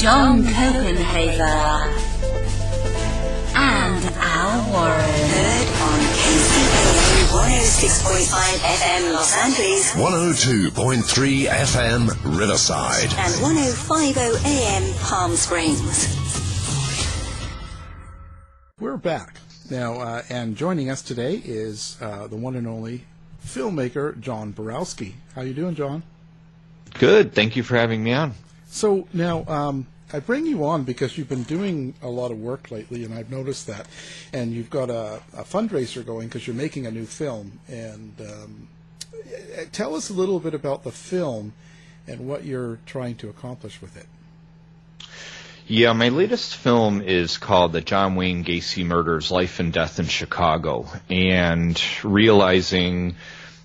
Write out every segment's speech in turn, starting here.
John Copenhaver, and Al Warren. Heard on KCAA 106.5 FM Los Angeles 102.3 FM Riverside. and 105.0 AM Palm Springs. We're back now, uh, and joining us today is uh, the one and only filmmaker John Borowski. How you doing, John? Good. Thank you for having me on. So now um, I bring you on because you've been doing a lot of work lately, and I've noticed that. And you've got a, a fundraiser going because you're making a new film. And um, eh, tell us a little bit about the film and what you're trying to accomplish with it. Yeah, my latest film is called The John Wayne Gacy Murders Life and Death in Chicago. And realizing,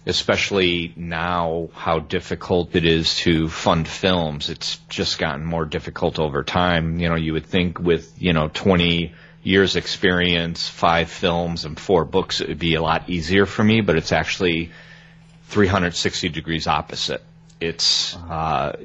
especially now, how difficult it is to fund films, it's just gotten more difficult over time. You know, you would think with, you know, 20 years experience, five films, and four books, it would be a lot easier for me, but it's actually 360 degrees opposite. It's uh,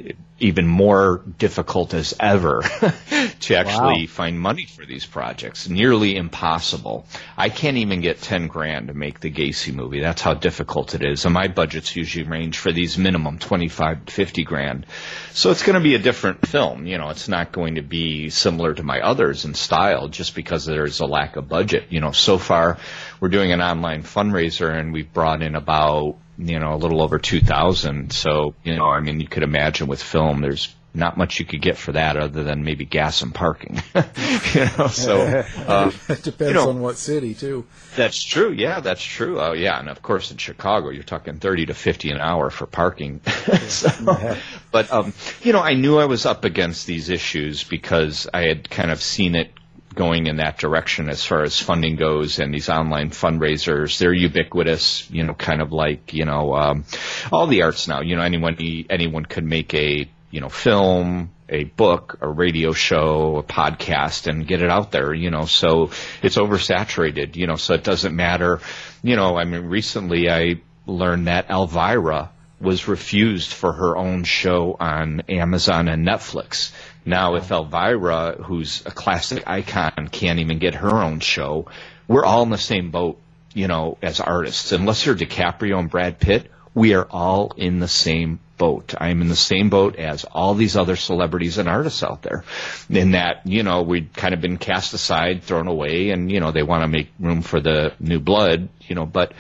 even more difficult as ever to actually find money for these projects. Nearly impossible. I can't even get 10 grand to make the Gacy movie. That's how difficult it is. And my budgets usually range for these minimum 25 to 50 grand. So it's going to be a different film. You know, it's not going to be similar to my others in style just because there's a lack of budget. You know, so far we're doing an online fundraiser and we've brought in about you know, a little over 2000. So, you know, I mean, you could imagine with film, there's not much you could get for that other than maybe gas and parking. you know, so, uh, it depends you know, on what city, too. that's true. Yeah, that's true. Oh, yeah. And of course, in Chicago, you're talking 30 to 50 an hour for parking. so, but, um, you know, I knew I was up against these issues because I had kind of seen it going in that direction as far as funding goes and these online fundraisers. They're ubiquitous, you know, kind of like, you know, um, all the arts now, you know, anyone, anyone could make a, you know, film, a book, a radio show, a podcast and get it out there, you know, so it's oversaturated, you know, so it doesn't matter. You know, I mean, recently I learned that Elvira was refused for her own show on Amazon and Netflix. Now, if Elvira, who's a classic icon, can't even get her own show, we're all in the same boat, you know, as artists. Unless you're DiCaprio and Brad Pitt, we are all in the same boat. I'm in the same boat as all these other celebrities and artists out there. In that, you know, we've kind of been cast aside, thrown away, and, you know, they want to make room for the new blood, you know, but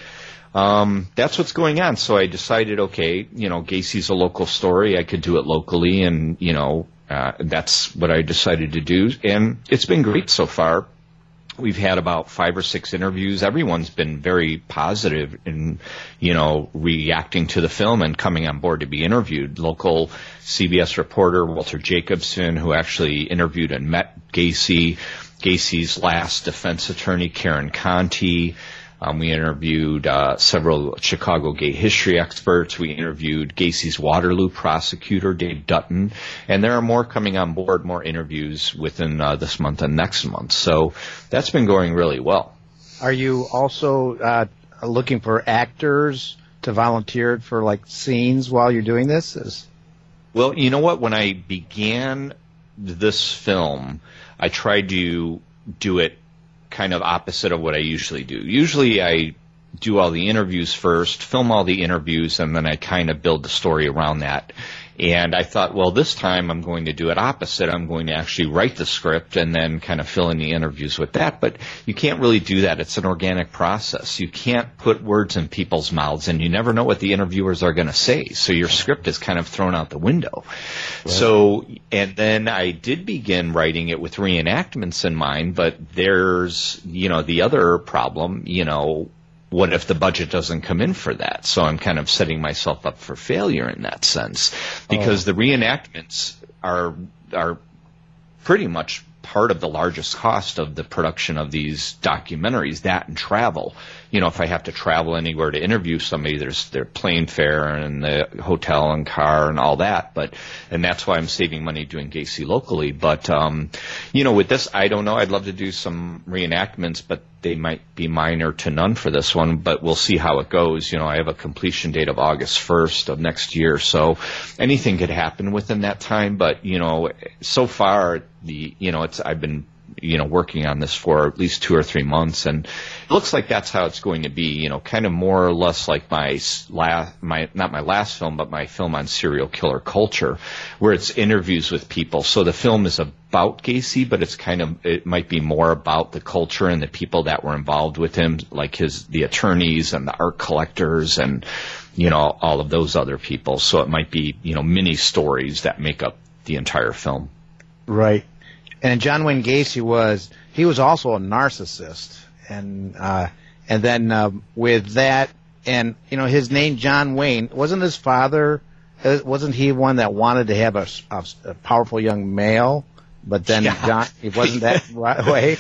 um, that's what's going on. So I decided, okay, you know, Gacy's a local story. I could do it locally, and you know, uh, that's what I decided to do, and it's been great so far. We've had about five or six interviews. Everyone's been very positive in, you know, reacting to the film and coming on board to be interviewed. Local CBS reporter Walter Jacobson, who actually interviewed and met Gacy, Gacy's last defense attorney Karen Conti, um, we interviewed uh, several Chicago gay history experts. We interviewed Gacy's Waterloo prosecutor, Dave Dutton. And there are more coming on board, more interviews within uh, this month and next month. So that's been going really well. Are you also uh, looking for actors to volunteer for like scenes while you're doing this? Is... Well, you know what? When I began this film, I tried to do it kind of opposite of what I usually do. Usually I do all the interviews first, film all the interviews, and then I kind of build the story around that. And I thought, well, this time I'm going to do it opposite. I'm going to actually write the script and then kind of fill in the interviews with that. But you can't really do that. It's an organic process. You can't put words in people's mouths and you never know what the interviewers are going to say. So your script is kind of thrown out the window. Right. So, and then I did begin writing it with reenactments in mind, but there's, you know, the other problem, you know, what if the budget doesn't come in for that? So I'm kind of setting myself up for failure in that sense because oh. the reenactments are are pretty much part of the largest cost of the production of these documentaries, that and travel. You know, if I have to travel anywhere to interview somebody, there's their plane fare and the hotel and car and all that. But and that's why I'm saving money doing Gacy locally. But um, you know, with this, I don't know. I'd love to do some reenactments, but they might be minor to none for this one. But we'll see how it goes. You know, I have a completion date of August 1st of next year, so anything could happen within that time. But you know, so far the you know it's I've been you know working on this for at least two or three months, and it looks like that's how it's going to be. You know, kind of more or less like my last my not my last film, but my film on serial killer culture, where it's interviews with people. So the film is about Gacy, but it's kind of it might be more about the culture and the people that were involved with him, like his the attorneys and the art collectors and you know all of those other people. So it might be you know mini stories that make up the entire film. Right. And John Wayne Gacy was he was also a narcissist, and uh, and then uh, with that, and you know his name John Wayne wasn't his father. Uh, wasn't he one that wanted to have a, a, a powerful young male? But then yeah. John, it wasn't that way.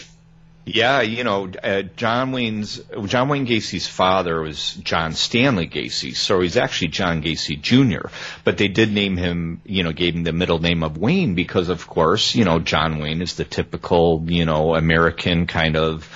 Yeah, you know, uh, John Wayne's John Wayne Gacy's father was John Stanley Gacy, so he's actually John Gacy Jr. But they did name him, you know, gave him the middle name of Wayne because, of course, you know, John Wayne is the typical, you know, American kind of,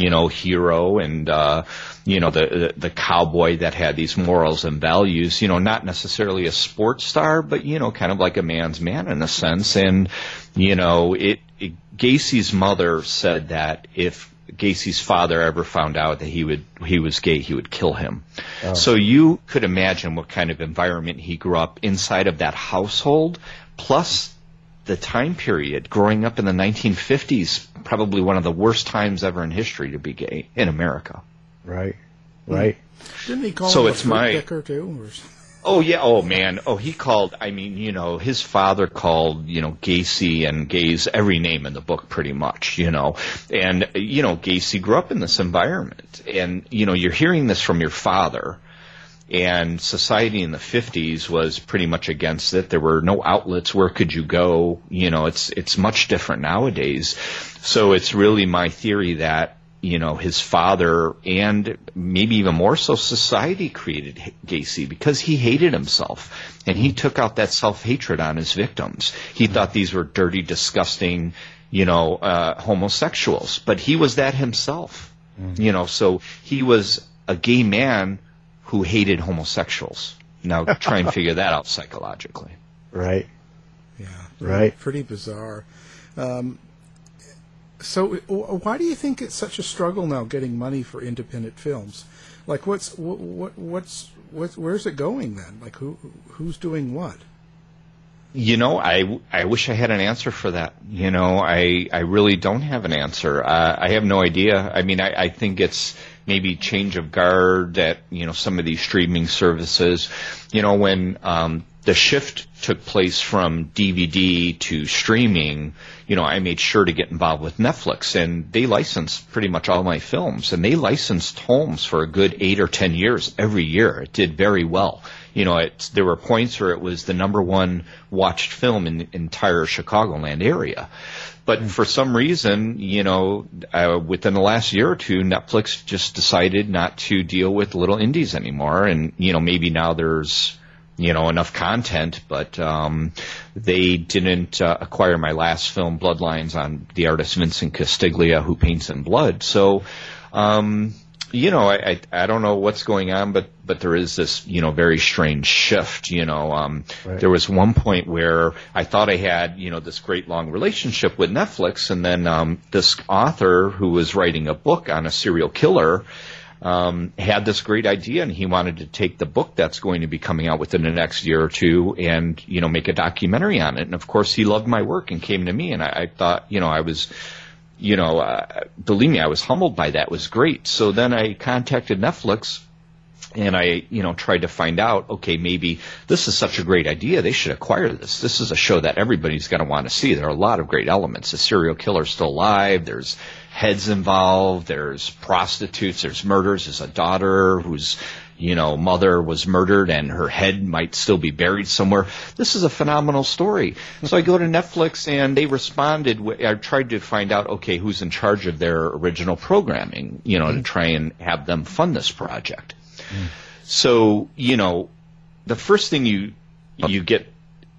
you know, hero and, uh, you know, the, the, the cowboy that had these morals and values, you know, not necessarily a sports star, but, you know, kind of like a man's man in a sense. And, you know, it, it Gacy's mother said that if Gacy's father ever found out that he would he was gay, he would kill him. Oh. So you could imagine what kind of environment he grew up inside of that household, plus the time period growing up in the 1950s, probably one of the worst times ever in history to be gay in America. Right, right. Didn't he call so him it's a my dicker too? Oh yeah, oh man, oh he called. I mean, you know, his father called, you know, Gacy and Gaze every name in the book, pretty much, you know, and you know, Gacy grew up in this environment, and you know, you're hearing this from your father, and society in the 50s was pretty much against it. There were no outlets. Where could you go? You know, it's it's much different nowadays. So it's really my theory that you know, his father and maybe even more so society created Gacy because he hated himself and he took out that self-hatred on his victims. He thought these were dirty, disgusting, you know, uh, homosexuals, but he was that himself, mm-hmm. you know, so he was a gay man who hated homosexuals. Now try and figure that out psychologically. Right. Yeah. Right. Pretty bizarre. Um, so, why do you think it's such a struggle now getting money for independent films? Like, what's what, what's what, where's it going then? Like, who who's doing what? You know, I, I wish I had an answer for that. You know, I I really don't have an answer. Uh, I have no idea. I mean, I, I think it's maybe change of guard at you know some of these streaming services. You know, when um, the shift took place from DVD to streaming, you know, I made sure to get involved with Netflix and they licensed pretty much all my films and they licensed Holmes for a good eight or ten years every year. It did very well. You know, it, there were points where it was the number one watched film in the entire Chicagoland area. But for some reason, you know, uh, within the last year or two, Netflix just decided not to deal with little indies anymore. And, you know, maybe now there's, you know, enough content, but um, they didn't uh, acquire my last film, Bloodlines, on the artist Vincent Castiglia, who paints in blood. So, um, you know, I, I I don't know what's going on, but but there is this you know very strange shift. You know, um, Right. there was one point where I thought I had you know this great long relationship with Netflix, and then um, this author who was writing a book on a serial killer. Um, had this great idea and he wanted to take the book that's going to be coming out within the next year or two and, you know, make a documentary on it. And of course he loved my work and came to me and I, I thought, you know, I was, you know, uh, believe me, I was humbled by that. It was great. So then I contacted Netflix and I, you know, tried to find out, okay, maybe this is such a great idea. They should acquire this. This is a show that everybody's going to want to see. There are a lot of great elements. The serial killer's still alive. There's heads involved. There's prostitutes. There's murders. There's a daughter whose, you know, mother was murdered and her head might still be buried somewhere. This is a phenomenal story. So I go to Netflix and they responded. I tried to find out, okay, who's in charge of their original programming, you know, to try and have them fund this project. Hmm. So, you know, the first thing you you get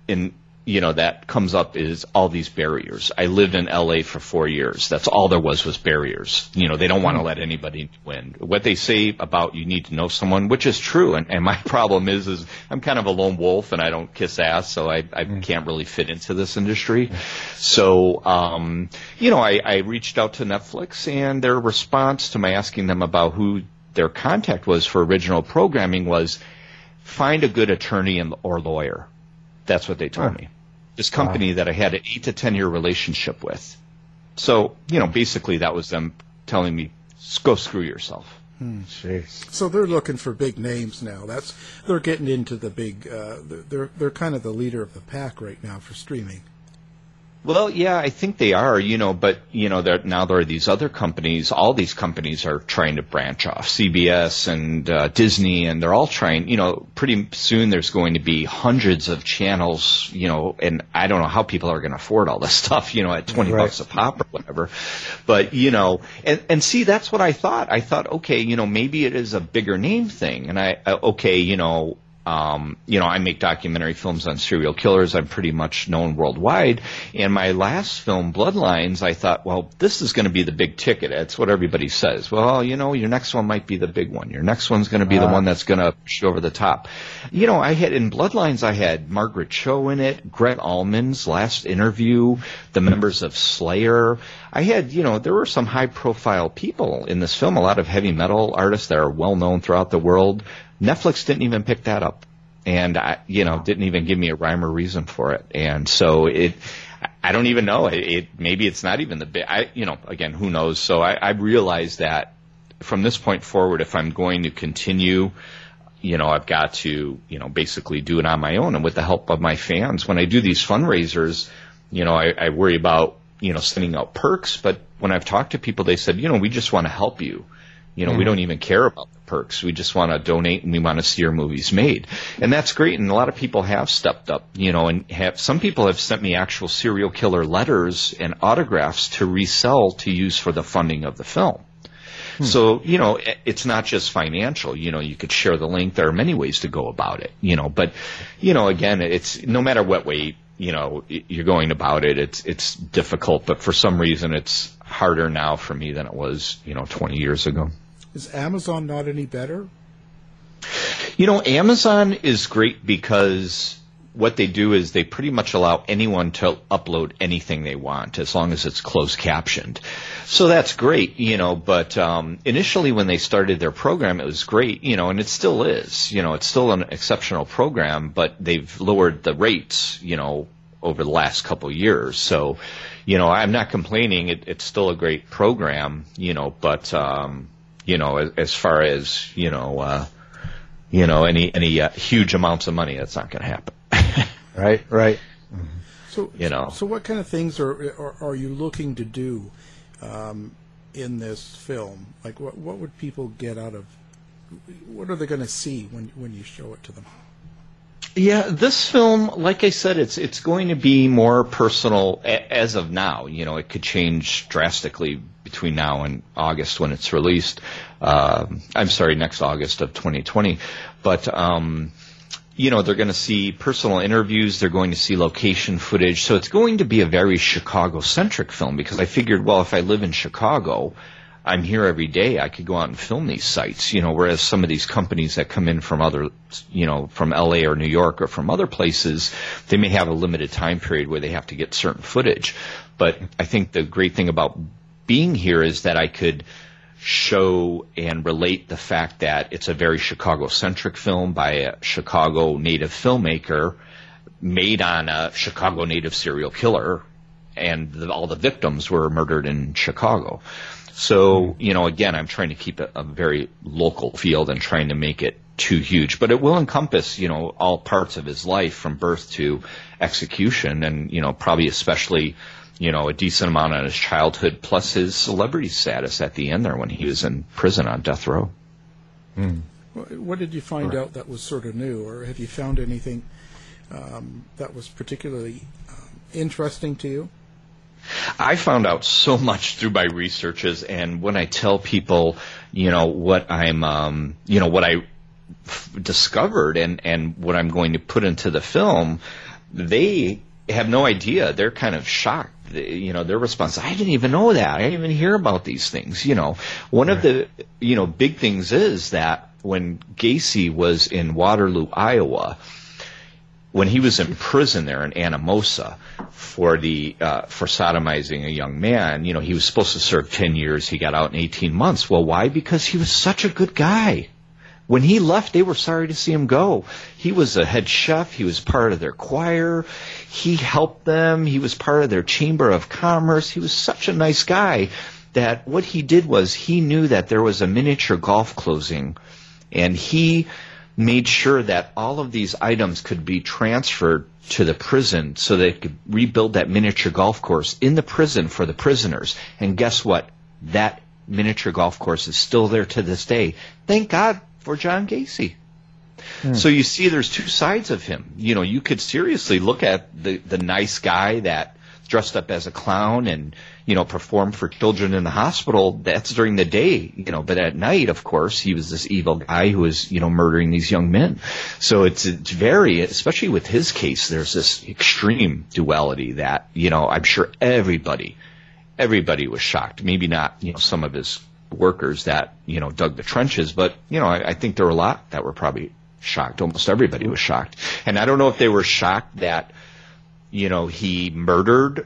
in you know that comes up is all these barriers. I lived in LA for 4 years. That's all there was was barriers. You know, they don't want to let anybody win. What they say about you need to know someone, which is true and, and my problem is is I'm kind of a lone wolf and I don't kiss ass, so I I can't really fit into this industry. So, um, you know, I, I reached out to Netflix and their response to my asking them about who their contact was for original programming was find a good attorney and, or lawyer. That's what they told me. This company that I had an eight to ten year relationship with. So, you know, basically that was them telling me, go screw yourself. Jeez. So they're looking for big names now. That's they're getting into the big. Uh, they're- they're they're kind of the leader of the pack right now for streaming. Well, yeah, I think they are, you know, but, you know, there, now there are these other companies, all these companies are trying to branch off, CBS and uh, Disney, and they're all trying, you know, pretty soon there's going to be hundreds of channels, you know, and I don't know how people are going to afford all this stuff, you know, at 20 Right. bucks a pop or whatever. But, you know, and, and see, that's what I thought. I thought, okay, you know, maybe it is a bigger name thing. And I, uh, okay, you know, um, you know, I make documentary films on serial killers. I'm pretty much known worldwide. And my last film, Bloodlines, I thought, well, this is going to be the big ticket. That's what everybody says. Well, you know, your next one might be the big one. Your next one's going to be the Ah. one that's going to push over the top. You know, I had in Bloodlines, I had Margaret Cho in it, Gregg Allman's last interview, the members of Slayer. I had, you know, there were some high profile people in this film, a lot of heavy metal artists that are well known throughout the world. Netflix didn't even pick that up. And I, you know, didn't even give me a rhyme or reason for it. And so it, I don't even know. It, it maybe it's not even the big. I, you know, again, who knows? So I, I realized that from this point forward, if I'm going to continue, you know, I've got to, you know, basically do it on my own and with the help of my fans. When I do these fundraisers, you know, I, I worry about, you know, sending out perks, but when I've talked to people, they said, you know, we just want to help you. You know, we Mhm. don't even care about the perks. We just want to donate and we want to see your movies made. And that's great. And a lot of people have stepped up, you know, and have, some people have sent me actual serial killer letters and autographs to resell to use for the funding of the film. So, you know, it's not just financial. You know, you could share the link. There are many ways to go about it, you know, but, you know, again, it's no matter what way, you know, you're going about it, it's, it's difficult, but for some reason it's harder now for me than it was, you know, 20 years ago. Is Amazon not any better? You know, Amazon is great because what they do is they pretty much allow anyone to upload anything they want as long as it's closed captioned. So that's great, you know, but um, initially when they started their program, it was great, you know, and it still is. You know, it's still an exceptional program, but they've lowered the rates, you know, over the last couple of years. So, you know, I'm not complaining. It, it's still a great program, you know, but, um, you know, as, as far as, you know, uh, you know, any any uh, huge amounts of money. That's not going to happen. Right, right. So You know. So what kind of things are are, are you looking to do um, in this film? Like what what would people get out of? What are they going to see when when you show it to them? Yeah, this film, like I said, it's it's going to be more personal a- as of now. You know, it could change drastically between now and August when it's released. Um I'm sorry, next August of 2020. But um, you know, they're going to see personal interviews. They're going to see location footage. So it's going to be a very Chicago centric film because I figured, well, if I live in Chicago, I'm here every day. I could go out and film these sites, you know, whereas some of these companies that come in from other, you know, from LA or New York or from other places, they may have a limited time period where they have to get certain footage. But I think the great thing about being here is that I could show and relate the fact that it's a very Chicago centric film by a Chicago native filmmaker made on a Chicago native serial killer and the, all the victims were murdered in Chicago. So, you know, again, I'm trying to keep it a very local field and trying to make it too huge, but it will encompass, you know, all parts of his life from birth to execution and, you know, probably especially, you know, a decent amount on his childhood plus his celebrity status at the end there when he was in prison on death row. What, what did you find out that was sort of new, or have you found anything um, that was particularly um, interesting to you? I found out so much through my researches, and when I tell people, you know, what I'm, um, you know, what I f- discovered and and what I'm going to put into the film, they have no idea. They're kind of shocked. You know, their response, I didn't even know that. I didn't even hear about these things. You know, one of the, you know, big things is that when Gacy was in Waterloo, Iowa, when he was in prison there in Anamosa for the uh, for sodomizing a young man, you know, he was supposed to serve ten years. He got out in eighteen months. Well, why? Because he was such a good guy. When he left, they were sorry to see him go. He was a head chef. He was part of their choir. He helped them. He was part of their chamber of commerce. He was such a nice guy that what he did was he knew that there was a miniature golf closing and he made sure that all of these items could be transferred to the prison so they could rebuild that miniature golf course in the prison for the prisoners. And guess what? That miniature golf course is still there to this day. Thank God for John Gacy. Hmm. So you see, there's two sides of him. You know, you could seriously look at the the nice guy that dressed up as a clown and you know performed for children in the hospital. That's during the day, you know, but at night, of course, he was this evil guy who was you know murdering these young men. So it's it's very, especially with his case, there's this extreme duality that you know I'm sure everybody everybody was shocked. Maybe not, you know, some of his workers that, you know, dug the trenches, but, you know, I, I think there were a lot that were probably shocked. Almost everybody was shocked. And I don't know if they were shocked that, you know, he murdered,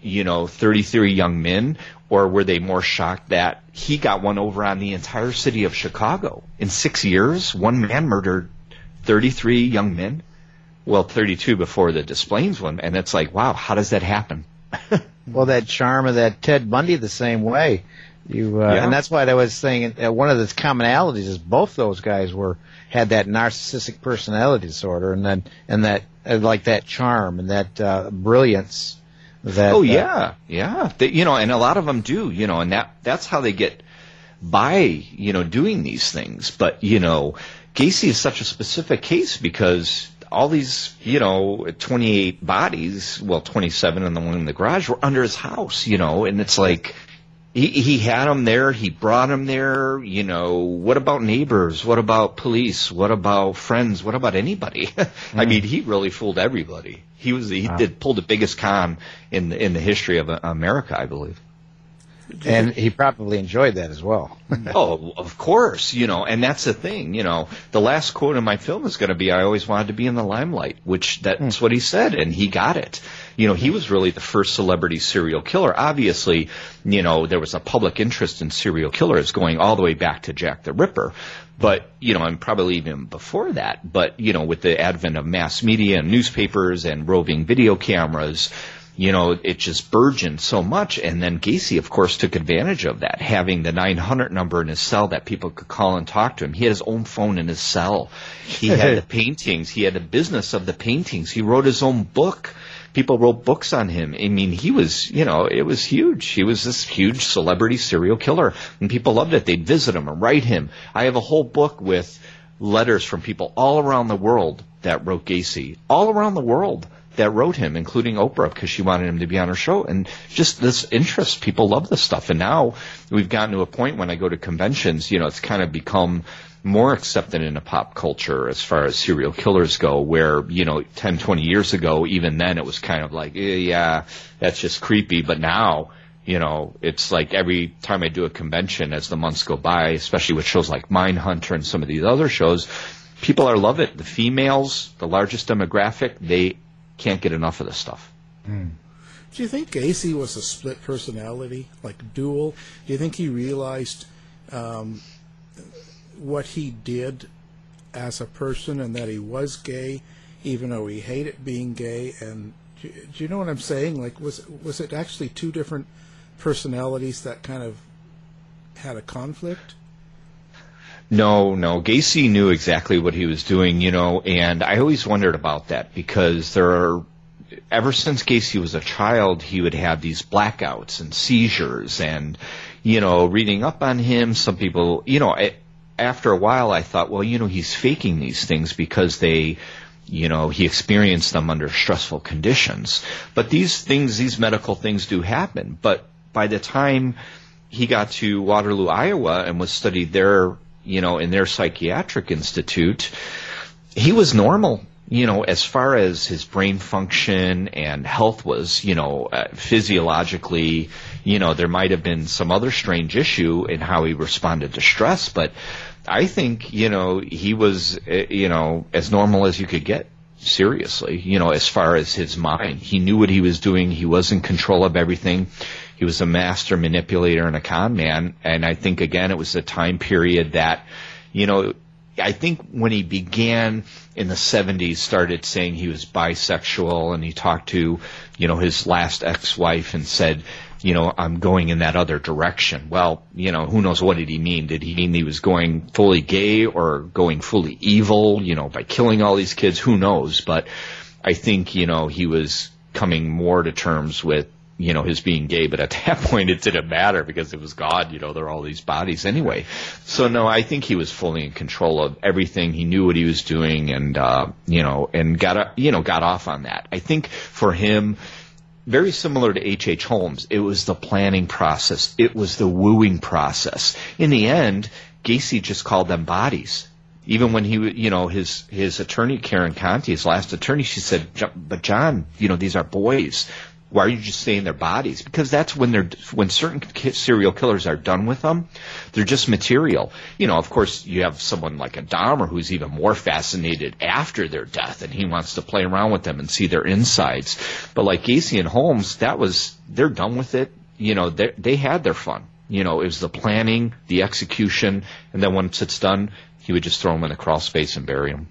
you know, 33 young men, or were they more shocked that he got one over on the entire city of Chicago? In six years, one man murdered 33 young men? Well, 32 before the Des Plaines one. And it's like, wow, how does that happen? Well, that charm of that Ted Bundy the same way. You uh, Yeah. and that's why I was saying uh, one of the commonalities is both those guys were had that narcissistic personality disorder and then and that uh, like that charm and that uh, brilliance. That oh uh, yeah, yeah. They, you know, and a lot of them do. You know, and that that's how they get by. You know, doing these things. But you know, Gacy is such a specific case because all these, you know, 28 bodies, well, 27 and the one in the garage were under his house. You know, and it's like. He, he had him there. He brought him there. You know, what about neighbors? What about police? What about friends? What about anybody? I mean, he really fooled everybody. He was he Wow. did pulled the biggest con in the, in the history of uh, America, I believe. and he probably enjoyed that as well. oh, of course, you know, and that's the thing, you know. The last quote in my film is going to be, "I always wanted to be in the limelight," which that's what he said, and he got it. You know, he was really the first celebrity serial killer. Obviously, you know, there was a public interest in serial killers going all the way back to Jack the Ripper. But, you know, and probably even before that, but, you know, with the advent of mass media and newspapers and roving video cameras, you know, it just burgeoned so much. And then Gacy, of course, took advantage of that, having the 900 number in his cell that people could call and talk to him. He had his own phone in his cell. He had the paintings. He had a business of the paintings. He wrote his own book. People wrote books on him. I mean, he was, you know, it was huge. He was this huge celebrity serial killer, and people loved it. They'd visit him and write him. I have a whole book with letters from people all around the world that wrote Gacy, all around the world that wrote him, including Oprah, because she wanted him to be on her show. And just this interest, people love this stuff. And now we've gotten to a point when I go to conventions, you know, it's kind of become more accepted in a pop culture as far as serial killers go, where, you know, 10, 20 years ago, even then it was kind of like, eh, yeah, that's just creepy. But now, you know, it's like every time I do a convention as the months go by, especially with shows like Mindhunter and some of these other shows, people are love it. The females, the largest demographic, they can't get enough of this stuff. Mm. Do you think Gacy was a split personality, like dual? Do you think he realized um, what he did as a person and that he was gay, even though he hated being gay? And do, do you know what I'm saying? Like, was was it actually two different personalities that kind of had a conflict? No, no. Gacy knew exactly what he was doing, you know, and I always wondered about that because there are, ever since Gacy was a child, he would have these blackouts and seizures and, you know, reading up on him, some people, you know, after a while I thought, well, you know, he's faking these things because they, you know, he experienced them under stressful conditions. But these things, these medical things do happen. But by the time he got to Waterloo, Iowa and was studied there you know, in their psychiatric institute, he was normal, you know, as far as his brain function and health was, you know, uh, physiologically, you know, there might have been some other strange issue in how he responded to stress, but I think, you know, he was, uh, you know, as normal as you could get seriously, you know, as far as his mind. He knew what he was doing. He was in control of everything. He was a master manipulator and a con man. And I think again, it was a time period that, you know, I think when he began in the 70s, started saying he was bisexual and he talked to, you know, his last ex-wife and said, you know, I'm going in that other direction. Well, you know, who knows what did he mean? Did he mean he was going fully gay or going fully evil, you know, by killing all these kids? Who knows? But I think, you know, he was coming more to terms with you know, his being gay, but at that point it didn't matter because it was God, you know, there are all these bodies anyway. So no, I think he was fully in control of everything. He knew what he was doing and, uh, you know, and got, you know, got off on that. I think for him, very similar to H.H. H. Holmes, it was the planning process. It was the wooing process. In the end, Gacy just called them bodies even when he, you know, his his attorney Karen Conti, his last attorney, she said, "But John, you know, these are boys. Why are you just saying their bodies? Because that's when they're when certain serial killers are done with them, they're just material. You know, of course, you have someone like a Dahmer who's even more fascinated after their death, and he wants to play around with them and see their insides. But like Gacy and Holmes, that was they're done with it. You know, they they had their fun. You know, it was the planning, the execution, and then once it's done, he would just throw them in a crawl space and bury them.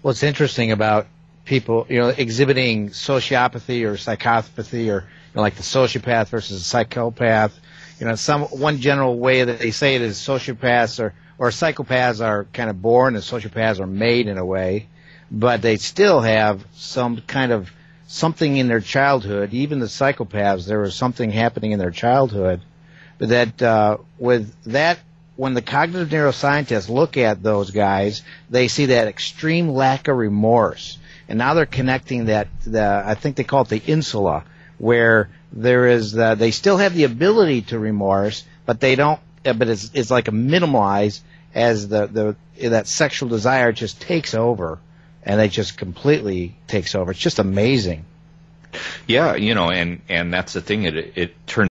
What's interesting about people, you know, exhibiting sociopathy or psychopathy or you know, like the sociopath versus the psychopath. You know, some one general way that they say it is sociopaths or or psychopaths are kind of born and sociopaths are made in a way, but they still have some kind of something in their childhood. Even the psychopaths, there was something happening in their childhood, but that uh, with that when the cognitive neuroscientists look at those guys, they see that extreme lack of remorse and now they're connecting that. The I think they call it the insula, where there is the, they still have the ability to remorse, but they don't. Uh, but it's it's like a minimalized as the the that sexual desire just takes over, and it just completely takes over. It's just amazing. Yeah, you know, and and that's the thing. It it turns.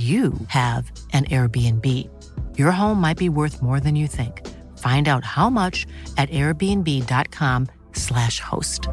you have an Airbnb. Your home might be worth more than you think. Find out how much at airbnb.com/slash host.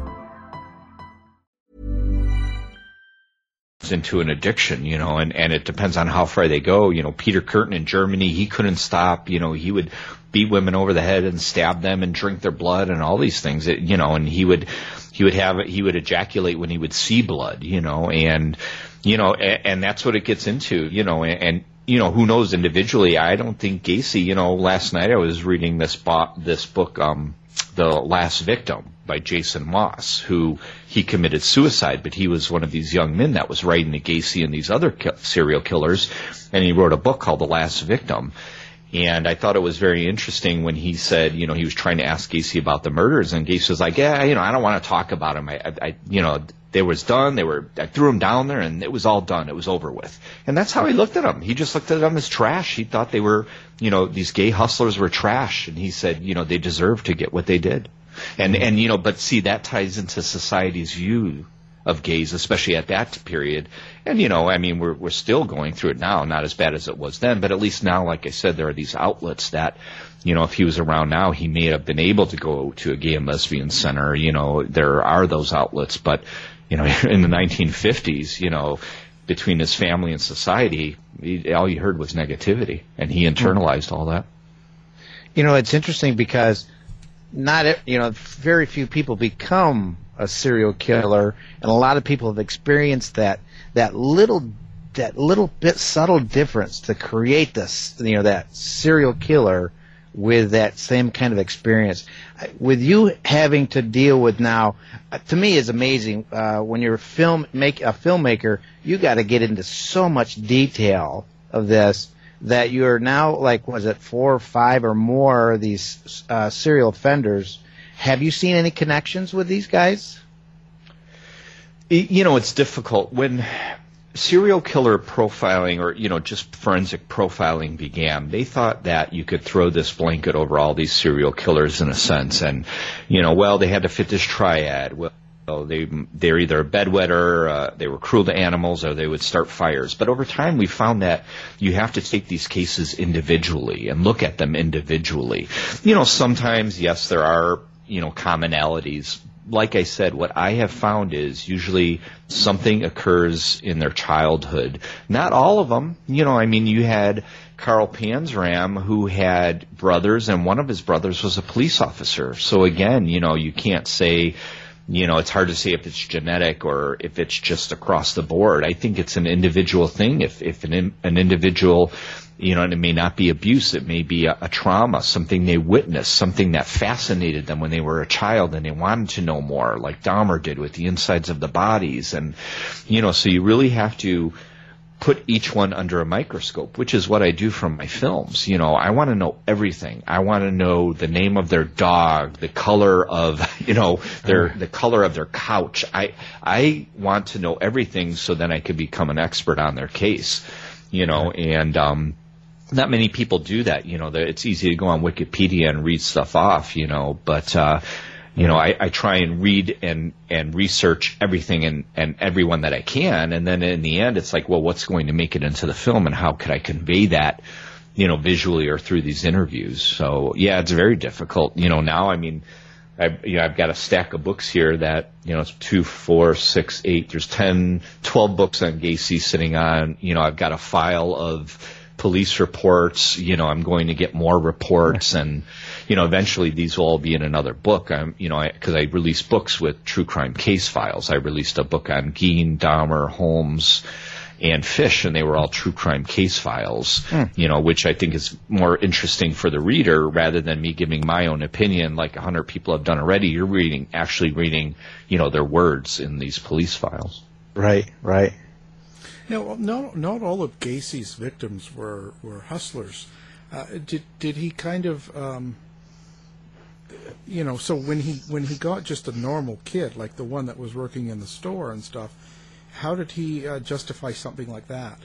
into an addiction, you know, and, and it depends on how far they go. You know, Peter Kürten in Germany, he couldn't stop, you know, he would beat women over the head and stab them and drink their blood and all these things, it, you know, and he would, he would have, he would ejaculate when he would see blood, you know, and, you know, and, and that's what it gets into, you know, and, and you know, who knows individually? I don't think Gacy. You know, last night I was reading this bo- this book, um, The Last Victim by Jason Moss, who he committed suicide, but he was one of these young men that was writing to Gacy and these other ki- serial killers, and he wrote a book called The Last Victim. And I thought it was very interesting when he said, you know, he was trying to ask Gacy about the murders, and Gacy was like, "Yeah, you know, I don't want to talk about him. I, I, I you know, they was done. They were, I threw him down there, and it was all done. It was over with." And that's how he looked at them. He just looked at them as trash. He thought they were, you know, these gay hustlers were trash, and he said, you know, they deserved to get what they did. And and you know, but see, that ties into society's view of gays, especially at that period. And you know, I mean, we're we're still going through it now, not as bad as it was then, but at least now, like I said, there are these outlets that, you know, if he was around now, he may have been able to go to a gay and lesbian center. You know, there are those outlets, but you know, in the 1950s, you know, between his family and society, he, all he heard was negativity, and he internalized all that. You know, it's interesting because not you know very few people become a serial killer, and a lot of people have experienced that that little that little bit subtle difference to create this you know that serial killer with that same kind of experience. With you having to deal with now, to me is amazing. Uh, when you're a film make a filmmaker, you got to get into so much detail of this that you're now like was it four or five or more of these uh, serial offenders. Have you seen any connections with these guys? You know, it's difficult when serial killer profiling or you know just forensic profiling began they thought that you could throw this blanket over all these serial killers in a sense. And you know well they had to fit this triad. Well they they're either a bedwetter uh, they were cruel to animals or they would start fires. But over time we found that you have to take these cases individually and look at them individually. You know sometimes yes there are you know commonalities like I said, what I have found is usually something occurs in their childhood. Not all of them. You know, I mean, you had Carl Panzram who had brothers, and one of his brothers was a police officer. So again, you know, you can't say, you know, it's hard to say if it's genetic or if it's just across the board. I think it's an individual thing. If if an an individual, you know, and it may not be abuse, it may be a, a trauma, something they witnessed, something that fascinated them when they were a child and they wanted to know more, like Dahmer did with the insides of the bodies, and you know, so you really have to put each one under a microscope, which is what I do from my films. You know, I want to know everything. I want to know the name of their dog, the color of, you know, their the color of their couch. I I want to know everything so then I could become an expert on their case. You know, and um not many people do that. You know, it's easy to go on Wikipedia and read stuff off, you know, but uh you know, I, I try and read and, and research everything and, and everyone that I can. And then in the end, it's like, well, what's going to make it into the film and how could I convey that, you know, visually or through these interviews? So yeah, it's very difficult. You know, now, I mean, I, you know, I've got a stack of books here that, you know, it's two, four, six, eight, there's 10, 12 books on Gacy sitting on, you know, I've got a file of, police reports. You know, I'm going to get more reports, and you know, eventually these will all be in another book. I'm, you know, because I, I release books with true crime case files. I released a book on Gein, Dahmer, Holmes, and Fish, and they were all true crime case files. Hmm. You know, which I think is more interesting for the reader rather than me giving my own opinion, like a hundred people have done already. You're reading, actually reading, you know, their words in these police files. Right, right. Now, not not all of Gacy's victims were were hustlers. Uh, did did he kind of, um, you know, so when he when he got just a normal kid like the one that was working in the store and stuff, how did he uh, justify something like that?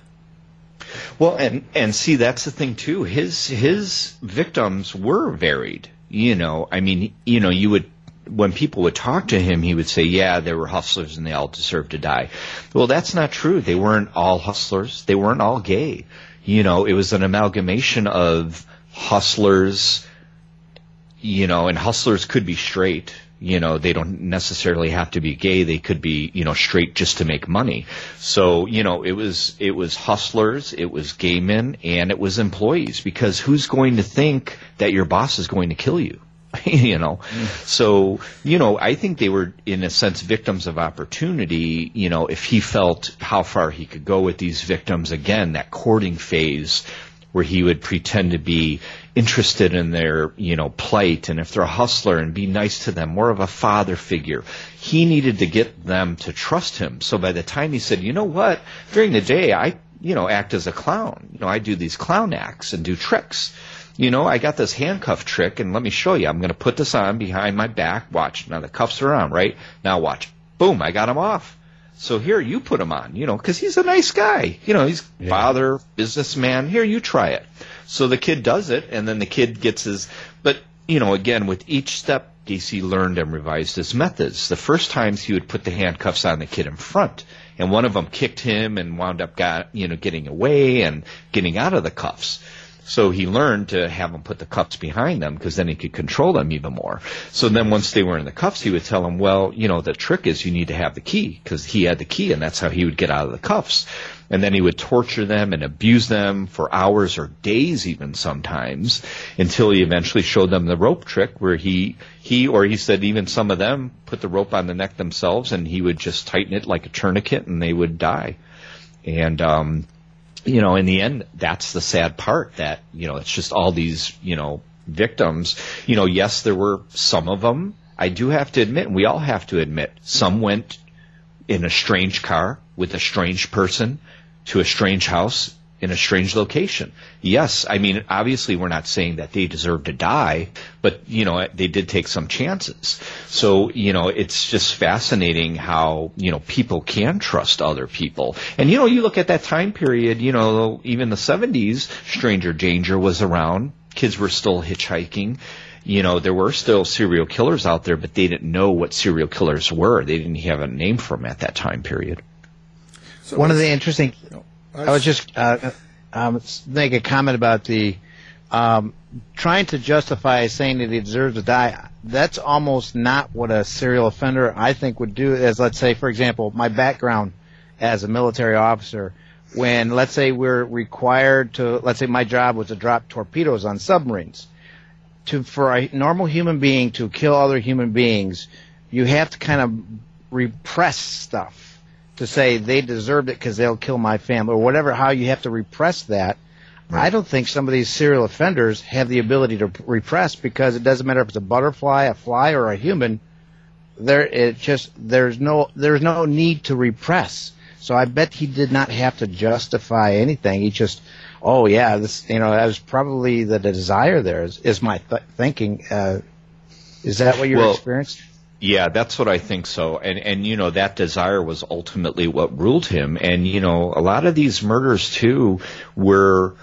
Well, and and see that's the thing too. His his victims were varied. You know, I mean, you know, you would when people would talk to him, he would say, "Yeah, there were hustlers and they all deserved to die." Well, that's not true. They weren't all hustlers. They weren't all gay. You know, it was an amalgamation of hustlers. You know, and hustlers could be straight. You know, they don't necessarily have to be gay. They could be, you know, straight just to make money. So, you know, it was it was hustlers, it was gay men, and it was employees. Because who's going to think that your boss is going to kill you? you know. So, you know, I think they were in a sense victims of opportunity, you know, if he felt how far he could go with these victims again, that courting phase where he would pretend to be interested in their, you know, plight and if they're a hustler and be nice to them, more of a father figure. He needed to get them to trust him. So by the time he said, you know what, during the day I, you know, act as a clown. You know, I do these clown acts and do tricks you know, I got this handcuff trick and let me show you. I'm going to put this on behind my back. Watch. Now the cuffs are on, right? Now watch. Boom, I got him off. So here, you put him on, you know, because he's a nice guy. You know, he's yeah. father, businessman. Here, you try it. So the kid does it, and then the kid gets his. But, you know, again, with each step, Gacy learned and revised his methods. The first times he would put the handcuffs on the kid in front, and one of them kicked him and wound up got, you know, getting away and getting out of the cuffs. So he learned to have them put the cuffs behind them because then he could control them even more. So then once they were in the cuffs, he would tell them, well, you know, the trick is you need to have the key because he had the key and that's how he would get out of the cuffs. And then he would torture them and abuse them for hours or days even sometimes until he eventually showed them the rope trick where he, he or he said even some of them put the rope on the neck themselves and he would just tighten it like a tourniquet and they would die. And, um, you know, in the end, that's the sad part that, you know, it's just all these, you know, victims. You know, yes, there were some of them. I do have to admit, and we all have to admit, some went in a strange car with a strange person to a strange house in a strange location. Yes, I mean, obviously we're not saying that they deserve to die, but, you know, they did take some chances. So, you know, it's just fascinating how, you know, people can trust other people. And, you know, you look at that time period, you know, even the 70s, stranger danger was around. Kids were still hitchhiking you know, there were still serial killers out there, but they didn't know what serial killers were. They didn't have a name for them at that time period. So One of the interesting, I was just uh, um, make a comment about the um, trying to justify saying that he deserves to die. That's almost not what a serial offender I think would do. As let's say, for example, my background as a military officer. When let's say we're required to, let's say my job was to drop torpedoes on submarines. To for a normal human being to kill other human beings, you have to kind of repress stuff to say they deserved it because they'll kill my family or whatever. How you have to repress that. I don't think some of these serial offenders have the ability to repress because it doesn't matter if it's a butterfly, a fly, or a human. There, it just there's no there's no need to repress. So I bet he did not have to justify anything. He just, oh yeah, this you know that was probably the desire there. Is, is my th- thinking? Uh, is that what you Well, experienced? Yeah, that's what I think so. And and you know that desire was ultimately what ruled him. And you know a lot of these murders too were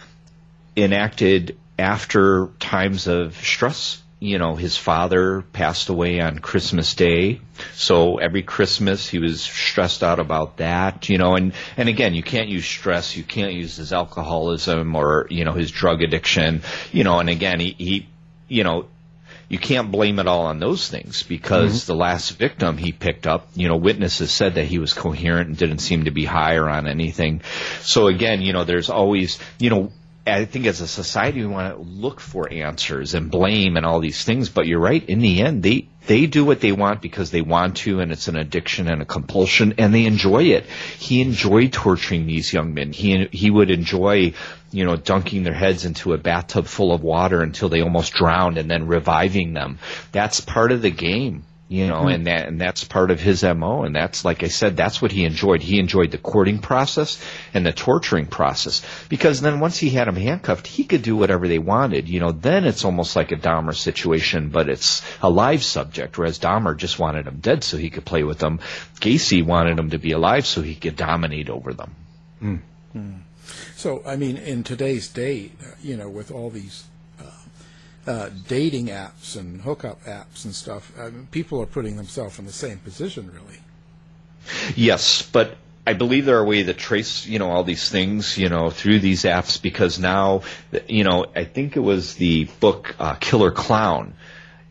enacted after times of stress. You know, his father passed away on Christmas Day, so every Christmas he was stressed out about that. You know, and and again, you can't use stress, you can't use his alcoholism or you know his drug addiction. You know, and again, he, he you know you can't blame it all on those things because mm-hmm. the last victim he picked up, you know, witnesses said that he was coherent and didn't seem to be higher on anything. So again, you know, there's always, you know, I think as a society we want to look for answers and blame and all these things, but you're right. In the end, they they do what they want because they want to, and it's an addiction and a compulsion, and they enjoy it. He enjoyed torturing these young men. He he would enjoy, you know, dunking their heads into a bathtub full of water until they almost drowned, and then reviving them. That's part of the game you know, hmm. and that and that's part of his mo. And that's like I said, that's what he enjoyed. He enjoyed the courting process and the torturing process because then once he had them handcuffed, he could do whatever they wanted. You know, then it's almost like a Dahmer situation, but it's a live subject. Whereas Dahmer just wanted them dead so he could play with them. Gacy wanted them to be alive so he could dominate over them. Hmm. Hmm. So, I mean, in today's day, uh, you know, with all these uh, uh, dating apps and hookup apps and stuff, I mean, people are putting themselves in the same position, really. Yes, but I believe there are ways to trace, you know, all these things, you know, through these apps because now, you know, I think it was the book uh, Killer Clown.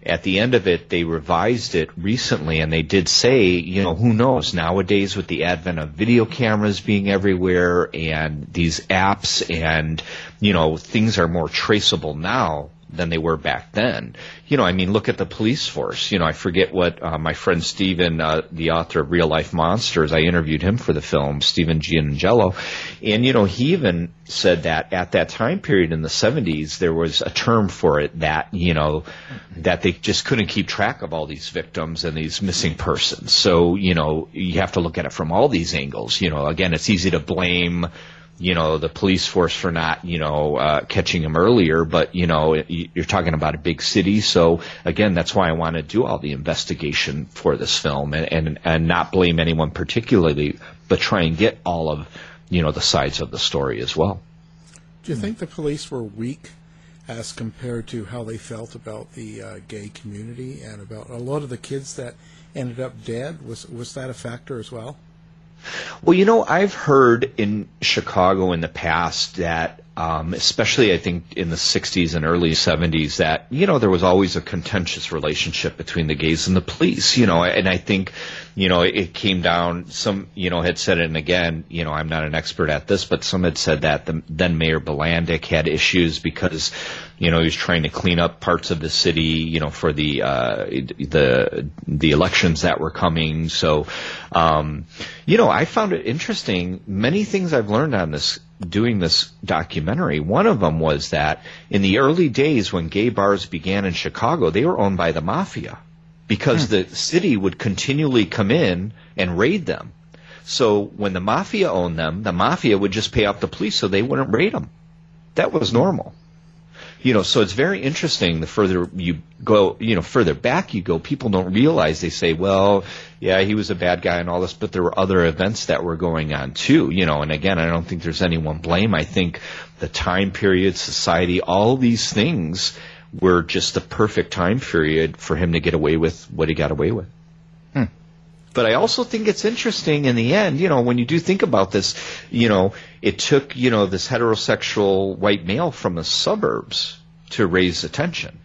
At the end of it, they revised it recently, and they did say, you know, who knows? Nowadays, with the advent of video cameras being everywhere and these apps, and you know, things are more traceable now than they were back then. You know, I mean, look at the police force. You know, I forget what uh, my friend Steven, uh, the author of Real Life Monsters, I interviewed him for the film, Steven Giannangelo, and you know, he even said that at that time period in the 70s, there was a term for it that, you know, that they just couldn't keep track of all these victims and these missing persons. So, you know, you have to look at it from all these angles. You know, again, it's easy to blame you know the police force for not you know uh, catching him earlier but you know you're talking about a big city so again that's why I want to do all the investigation for this film and, and and not blame anyone particularly but try and get all of you know the sides of the story as well Do you think the police were weak as compared to how they felt about the uh, gay community and about a lot of the kids that ended up dead? Was was that a factor as well? Well, you know, I've heard in Chicago in the past that, um, especially I think in the 60s and early 70s, that, you know, there was always a contentious relationship between the gays and the police, you know, and I think, you know, it came down, some, you know, had said it, and again, you know, I'm not an expert at this, but some had said that the then Mayor Bilandic had issues because, you know, he was trying to clean up parts of the city, you know, for the, uh, the, the elections that were coming. So, um, you know, I found it interesting. Many things I've learned on this, doing this documentary. One of them was that in the early days when gay bars began in Chicago, they were owned by the mafia because the city would continually come in and raid them. So when the mafia owned them, the mafia would just pay off the police so they wouldn't raid them. That was normal. You know, so it's very interesting. The further you go, you know, further back you go, people don't realize. They say, "Well, yeah, he was a bad guy and all this," but there were other events that were going on too. You know, and again, I don't think there's anyone blame. I think the time period, society, all these things were just the perfect time period for him to get away with what he got away with. But I also think it's interesting in the end, you know, when you do think about this, you know, it took, you know, this heterosexual white male from the suburbs to raise attention.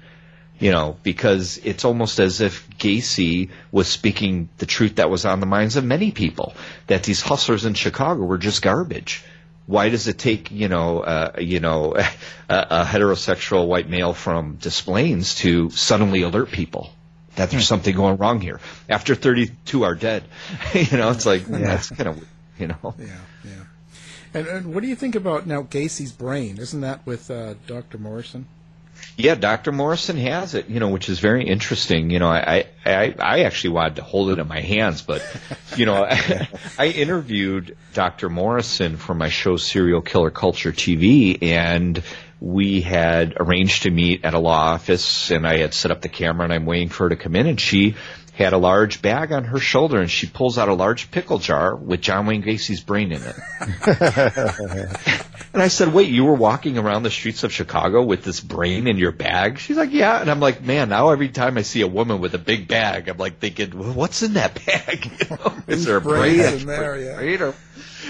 You know, because it's almost as if Gacy was speaking the truth that was on the minds of many people, that these hustlers in Chicago were just garbage. Why does it take, you know, uh, you know, a, a heterosexual white male from Des Plaines to suddenly alert people? That there's something going wrong here. After 32 are dead, you know, it's like yeah. that's kind of you know. Yeah, yeah. And, and what do you think about now Gacy's brain? Isn't that with uh, Dr. Morrison? Yeah, Dr. Morrison has it, you know, which is very interesting. You know, I, I, I actually wanted to hold it in my hands, but, you know, I, I interviewed Dr. Morrison for my show Serial Killer Culture TV, and we had arranged to meet at a law office, and I had set up the camera, and I'm waiting for her to come in, and she had a large bag on her shoulder, and she pulls out a large pickle jar with John Wayne Gacy's brain in it. and I said, "Wait, you were walking around the streets of Chicago with this brain in your bag?" She's like, "Yeah." And I'm like, "Man, now every time I see a woman with a big bag, I'm like thinking, well, what's in that bag? You know, is there a brain in there? Yeah. Brain or,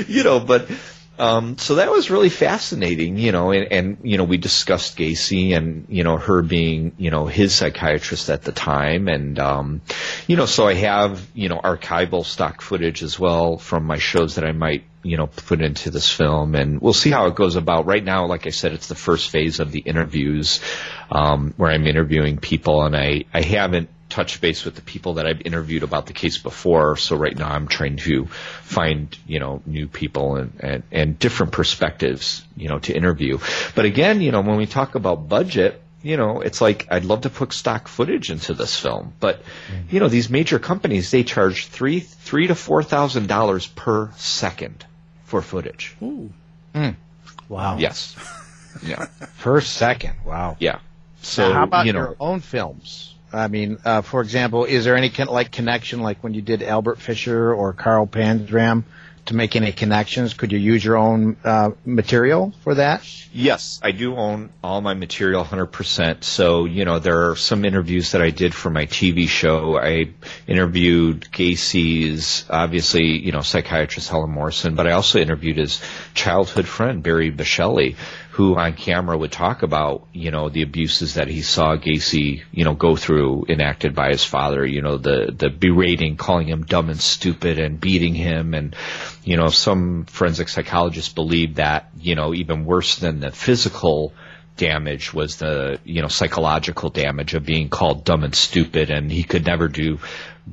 you know, but." Um, so that was really fascinating, you know, and, and, you know, we discussed Gacy and, you know, her being, you know, his psychiatrist at the time. And, um, you know, so I have, you know, archival stock footage as well from my shows that I might, you know, put into this film. And we'll see how it goes about. Right now, like I said, it's the first phase of the interviews, um, where I'm interviewing people and I, I haven't, touch base with the people that I've interviewed about the case before. So right now I'm trying to find, you know, new people and, and, and different perspectives, you know, to interview. But again, you know, when we talk about budget, you know, it's like I'd love to put stock footage into this film, but you know, these major companies they charge three three to four thousand dollars per second for footage. Ooh. Mm. Wow. Yes. Yeah. per second. Wow. Yeah. So now, how about you know, your own films? I mean, uh, for example, is there any con- like connection, like when you did Albert Fisher or Carl Panzram, to make any connections? Could you use your own uh, material for that? Yes, I do own all my material 100%. So, you know, there are some interviews that I did for my TV show. I interviewed Gacy's, obviously, you know, psychiatrist Helen Morrison, but I also interviewed his childhood friend, Barry Bichelli, who on camera would talk about, you know, the abuses that he saw Gacy, you know, go through enacted by his father, you know, the, the berating, calling him dumb and stupid and beating him. And, you know, some forensic psychologists believe that, you know, even worse than the physical damage was the, you know, psychological damage of being called dumb and stupid and he could never do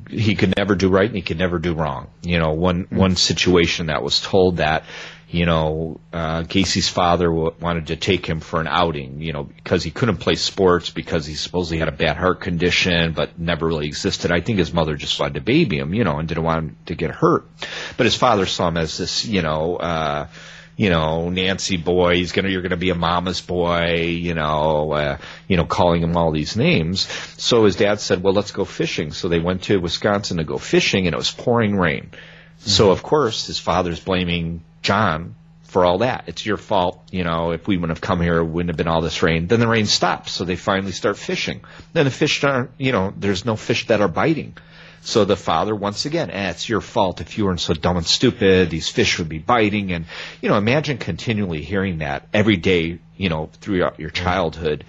he could never do right and he could never do wrong. You know, one hmm. one situation that was told that you know, uh, Gacy's father w- wanted to take him for an outing, you know, because he couldn't play sports because he supposedly had a bad heart condition, but never really existed. I think his mother just wanted to baby him, you know, and didn't want him to get hurt. But his father saw him as this, you know, uh, you know, Nancy boy, he's gonna, you're gonna be a mama's boy, you know, uh, you know, calling him all these names. So his dad said, well, let's go fishing. So they went to Wisconsin to go fishing and it was pouring rain. So of course his father's blaming John for all that. It's your fault, you know, if we wouldn't have come here, it wouldn't have been all this rain. Then the rain stops, so they finally start fishing. Then the fish aren't, you know, there's no fish that are biting. So the father, once again, eh, it's your fault. If you weren't so dumb and stupid, these fish would be biting. And, you know, imagine continually hearing that every day, you know, throughout your childhood.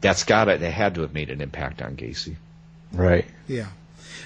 That's gotta, that had to have made an impact on Gacy. Right. Yeah.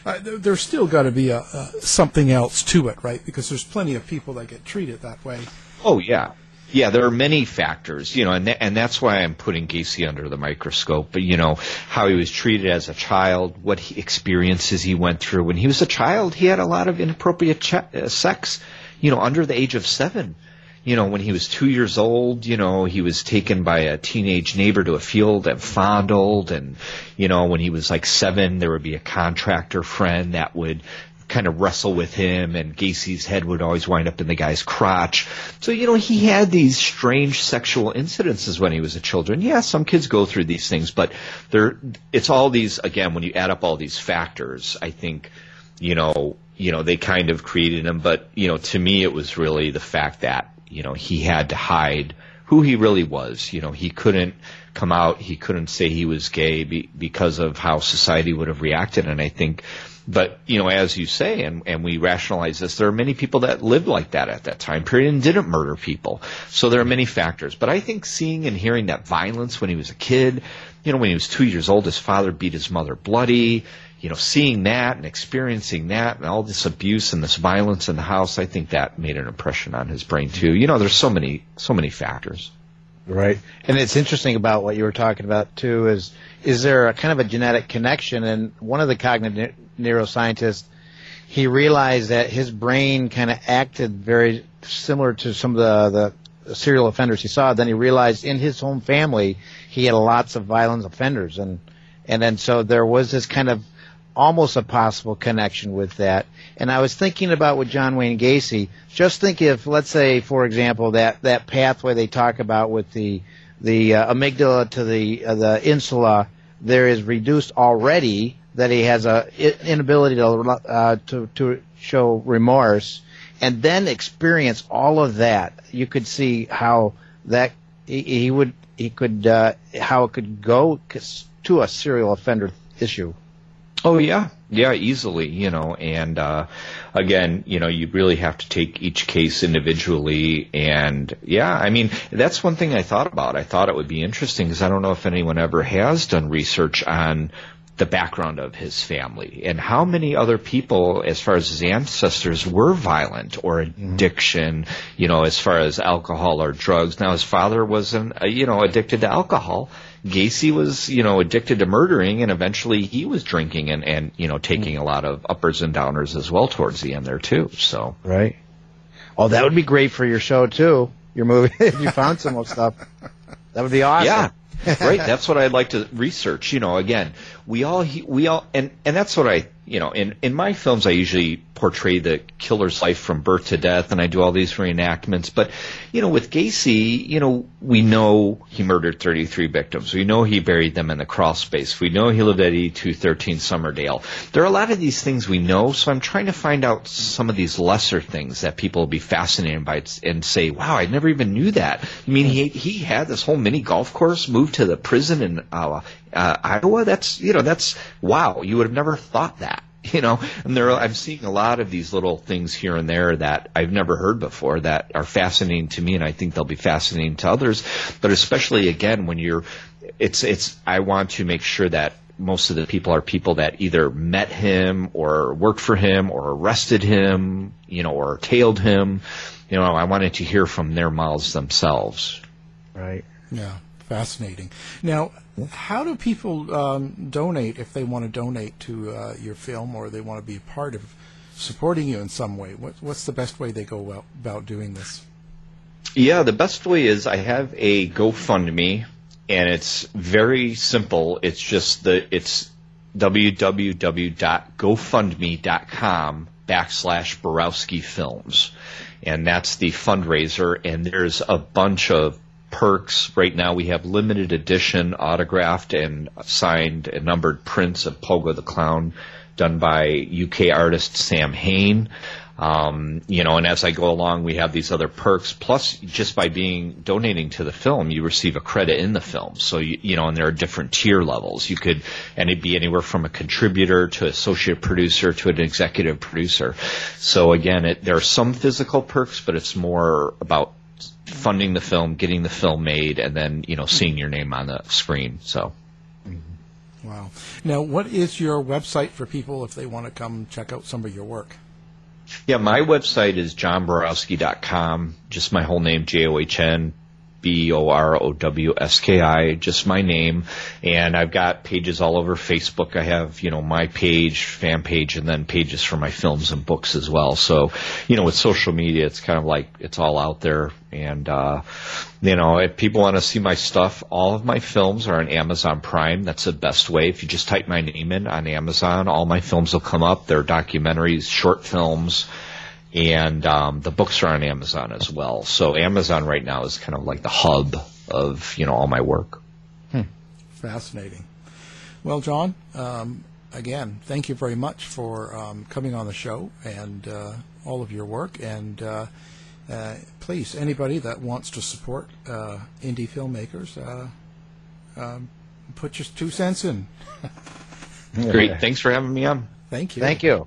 Uh, there, there's still got to be a, a something else to it, right? Because there's plenty of people that get treated that way. Oh yeah, yeah. There are many factors, you know, and th- and that's why I'm putting Gacy under the microscope. But you know, how he was treated as a child, what he, experiences he went through when he was a child. He had a lot of inappropriate ch- uh, sex, you know, under the age of seven. You know, when he was two years old, you know, he was taken by a teenage neighbor to a field and fondled. And, you know, when he was like seven, there would be a contractor friend that would kind of wrestle with him and Gacy's head would always wind up in the guy's crotch. So, you know, he had these strange sexual incidences when he was a child. Yeah, some kids go through these things, but there, it's all these, again, when you add up all these factors, I think, you know, you know, they kind of created him, but, you know, to me it was really the fact that, you know, he had to hide who he really was. You know, he couldn't come out, he couldn't say he was gay be, because of how society would have reacted. And I think, but you know, as you say, and, and we rationalize this, there are many people that lived like that at that time period and didn't murder people. So there are many factors. But I think seeing and hearing that violence when he was a kid, you know, when he was two years old, his father beat his mother bloody you know, seeing that and experiencing that and all this abuse and this violence in the house, I think that made an impression on his brain too. You know, there's so many, so many factors. Right. And it's interesting about what you were talking about too is is there a kind of a genetic connection and one of the cognitive neuroscientists he realized that his brain kind of acted very similar to some of the, the serial offenders he saw. Then he realized in his home family he had lots of violent offenders and and then so there was this kind of almost a possible connection with that. And I was thinking about with John Wayne Gacy. Just think if, let's say, for example, that that pathway they talk about with the the uh, amygdala to the uh, the insula, there is reduced already. That he has a inability to uh, to to show remorse, and then experience all of that. You could see how that he, he would he could uh, how it could go to a serial offender issue. Oh yeah, yeah, easily, you know, and uh, again, you know, you really have to take each case individually, and yeah, I mean, that's one thing I thought about. I thought it would be interesting because I don't know if anyone ever has done research on the background of his family and how many other people, as far as his ancestors, were violent or Mm-hmm. addiction, you know, as far as alcohol or drugs. Now his father wasn't, uh, you know, addicted to alcohol. Gacy was, you know, addicted to murdering and eventually he was drinking and, and, you know, taking a lot of uppers and downers as well towards the end there too. So. Right. Oh, that would be great for your show too. Your movie, if you found some more stuff. That would be awesome. Yeah. right. That's what I'd like to research. You know, again, we all, we all, and, and that's what I, you know, in, in my films, I usually portray the killer's life from birth to death and I do all these reenactments. But, you know, with Gacy, you know, we know he murdered 33 victims. We know he buried them in the crawl space. We know he lived at 8213 Summerdale. There are a lot of these things we know. So I'm trying to find out some of these lesser things that people will be fascinated by and say, wow, I never even knew that. I mean, he, he had this whole mini golf course moved to the prison in, uh, uh, Iowa. That's, you know, that's, wow. You would have never thought that you know and there i'm seeing a lot of these little things here and there that i've never heard before that are fascinating to me and i think they'll be fascinating to others but especially again when you're it's it's i want to make sure that most of the people are people that either met him or worked for him or arrested him you know or tailed him you know i wanted to hear from their mouths themselves right Yeah, fascinating. Now, how do people um, donate if they want to donate to uh, your film or they want to be a part of supporting you in some way? What, what's the best way they go about, doing this? Yeah, the best way is I have a GoFundMe, and it's very simple. It's just the it's www.gofundme.com backslash Borowski Films, and that's the fundraiser. And there's a bunch of perks. Right now, we have limited edition autographed and signed and numbered prints of Pogo the Clown, done by UK artist Sam Hain. Um, you know, and as I go along, we have these other perks. Plus, just by being donating to the film, you receive a credit in the film. So you, you know, and there are different tier levels. You could, and it'd be anywhere from a contributor to associate producer to an executive producer. So again, it, there are some physical perks, but it's more about funding the film, getting the film made, and then you know seeing your name on the screen. So. Mm-hmm. Wow. Now, what is your website for people if they want to come check out some of your work? Yeah, my website is johnborowski.com. Just my whole name, J O H N B O R O W S K I, just my name. And I've got pages all over Facebook. I have, you know, my page, fan page, and then pages for my films and books as well. So, you know, with social media, it's kind of like it's all out there. And, uh, you know, if people want to see my stuff, all of my films are on Amazon Prime. That's the best way. If you just type my name in on Amazon, all my films will come up. They're documentaries, short films, and um, the books are on Amazon as well. So Amazon right now is kind of like the hub of you know all my work. Fascinating. Well, John, um, again, thank you very much for um, coming on the show and uh, all of your work. And uh, uh, please, anybody that wants to support uh, indie filmmakers, uh, um, put your two cents in. Great. Thanks for having me on. Thank you. Thank you.